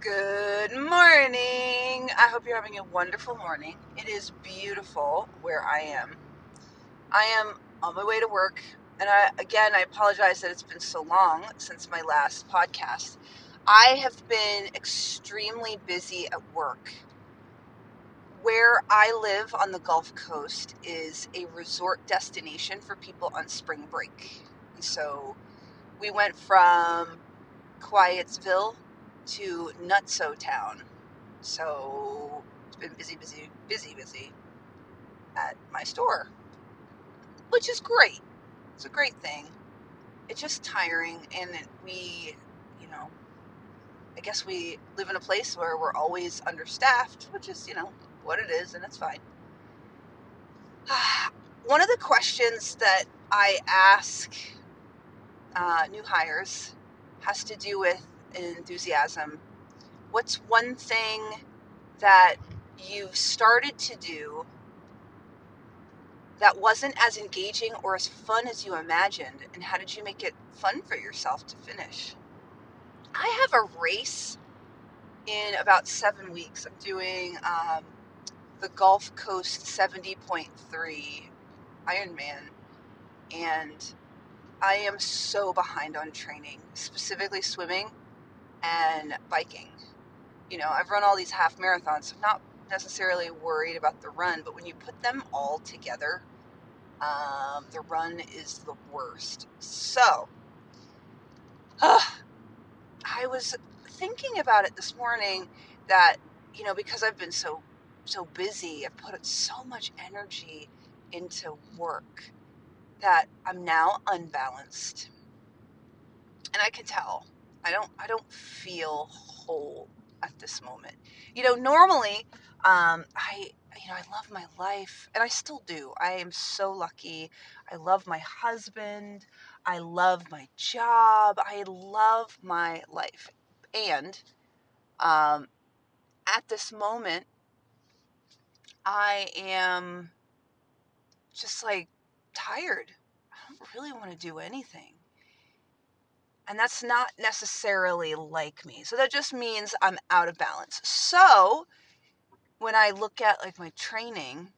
Good morning. I hope you're having a wonderful morning. It is beautiful where I am. I am on my way to work, and I again I apologize that it's been so long since my last podcast. I have been extremely busy at work. Where I live on the Gulf Coast is a resort destination for people on spring break. And so we went from Quietsville to Nutso Town. So it's been busy, busy, busy, busy at my store, which is great. It's a great thing. It's just tiring, and we, you know, I guess we live in a place where we're always understaffed, which is, you know, what it is, and it's fine. One of the questions that I ask uh, new hires has to do with enthusiasm. What's one thing that you've started to do that wasn't as engaging or as fun as you imagined, and how did you make it fun for yourself to finish? I have a race in about seven weeks. I'm doing um, the Gulf Coast 70.3 Ironman, and I am so behind on training, specifically swimming and biking. You know, I've run all these half marathons, so I'm not necessarily worried about the run, but when you put them all together, um, the run is the worst. So, uh, I was thinking about it this morning that, you know, because I've been so so busy, I've put so much energy into work that I'm now unbalanced. And I can tell I don't I don't feel whole at this moment. You know, normally um, I you know I love my life and I still do. I am so lucky. I love my husband. I love my job. I love my life. And um, at this moment, I am just like tired. I don't really want to do anything. And that's not necessarily like me. So that just means I'm out of balance. So when I look at like my training,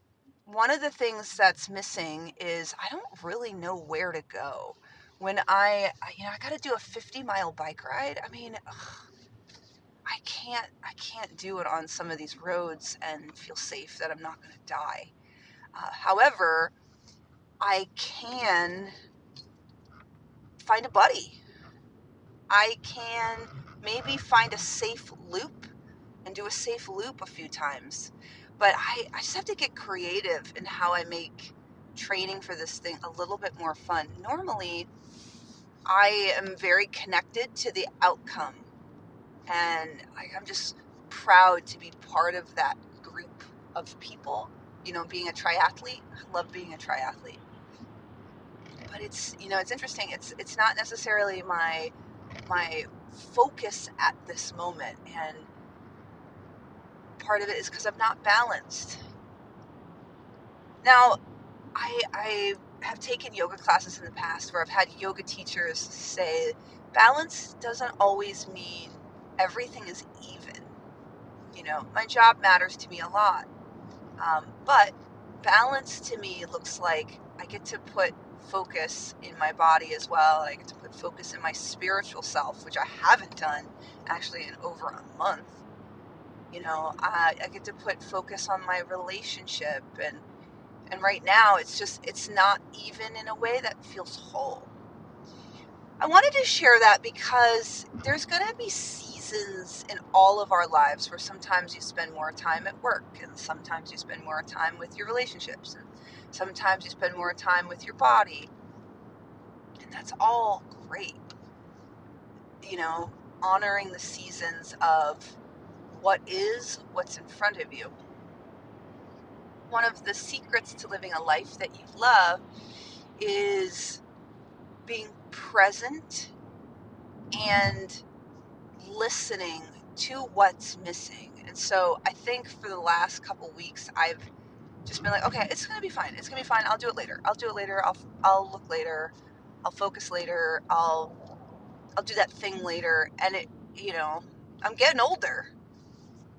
one of the things that's missing is I don't really know where to go. When I, you know, I got to do a 50 mile bike ride. I mean, ugh, I can't, I can't do it on some of these roads and feel safe that I'm not going to die. Uh, however, I can find a buddy I can maybe find a safe loop and do a safe loop a few times. But I, I just have to get creative in how I make training for this thing a little bit more fun. Normally, I am very connected to the outcome, and I'm just proud to be part of that group of people. You know, being a triathlete, I love being a triathlete. But it's you know it's interesting. It's it's not necessarily my my focus at this moment. And part of it is because I'm not balanced. Now, I, I have taken yoga classes in the past where I've had yoga teachers say balance doesn't always mean everything is even. You know, my job matters to me a lot. Um, but balance to me looks like I get to put focus in my body as well. I get to put focus in my spiritual self, which I haven't done actually in over a month. You know, I, I get to put focus on my relationship and and right now it's just it's not even in a way that feels whole. I wanted to share that because there's going to be seasons in all of our lives where sometimes you spend more time at work and sometimes you spend more time with your relationships and Sometimes you spend more time with your body. And that's all great. You know, honoring the seasons of what is, what's in front of you. One of the secrets to living a life that you love is being present and listening to what's missing. And so I think for the last couple weeks, I've just been like, okay, it's gonna be fine. It's gonna be fine. I'll do it later. I'll do it later. I'll I'll look later. I'll focus later. I'll I'll do that thing later. And it, you know, I'm getting older.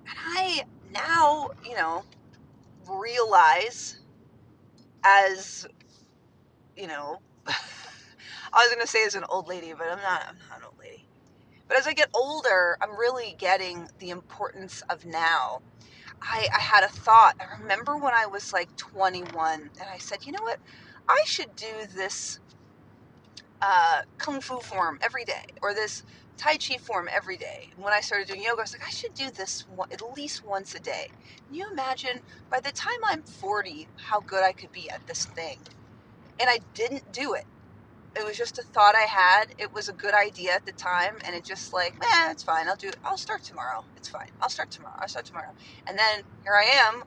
And I now, you know, realize as, you know, I was to say as an old lady, but I'm not, I'm not an. But as I get older, I'm really getting the importance of now. I, I had a thought. I remember when I was like 21, and I said, you know what? I should do this uh, kung fu form every day, or this Tai Chi form every day. And when I started doing yoga, I was like, I should do this one, at least once a day. Can you imagine by the time I'm 40 how good I could be at this thing? And I didn't do it. It was just a thought I had. It was a good idea at the time, and it just like, man, it's fine. I'll do. I'll start tomorrow. It's fine. I'll start tomorrow. I'll start tomorrow. And then here I am,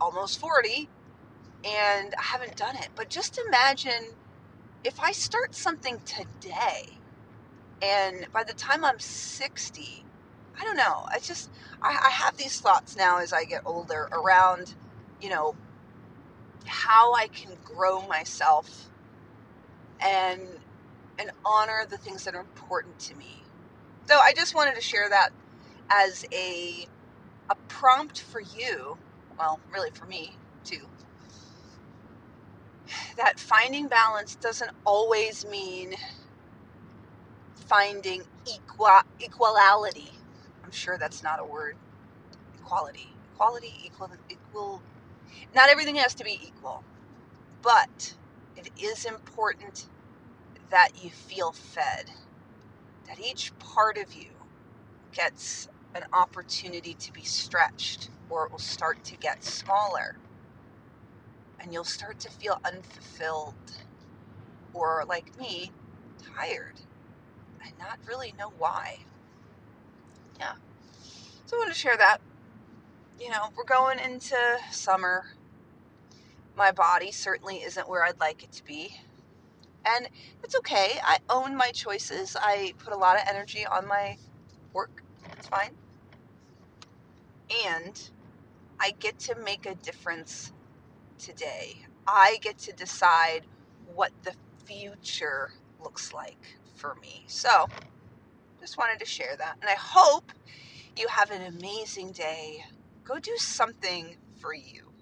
almost 40, and I haven't done it. But just imagine if I start something today and by the time I'm 60, I don't know. I just, I, I have these thoughts now as I get older around, you know, how I can grow myself and and honor the things that are important to me. So I just wanted to share that as a a prompt for you, well, really for me too. That finding balance doesn't always mean finding equal equality. I'm sure that's not a word. Equality, equality, equal, equal. Not everything has to be equal, but it is important that you feel fed. That each part of you gets an opportunity to be stretched, or it will start to get smaller, and you'll start to feel unfulfilled, or like me, tired and not really know why. Yeah. So I want to share that. You know, we're going into summer. My body certainly isn't where I'd like it to be. And it's okay. I own my choices. I put a lot of energy on my work. It's fine. And I get to make a difference today. I get to decide what the future looks like for me. So, just wanted to share that. And I hope you have an amazing day. Go do something for you.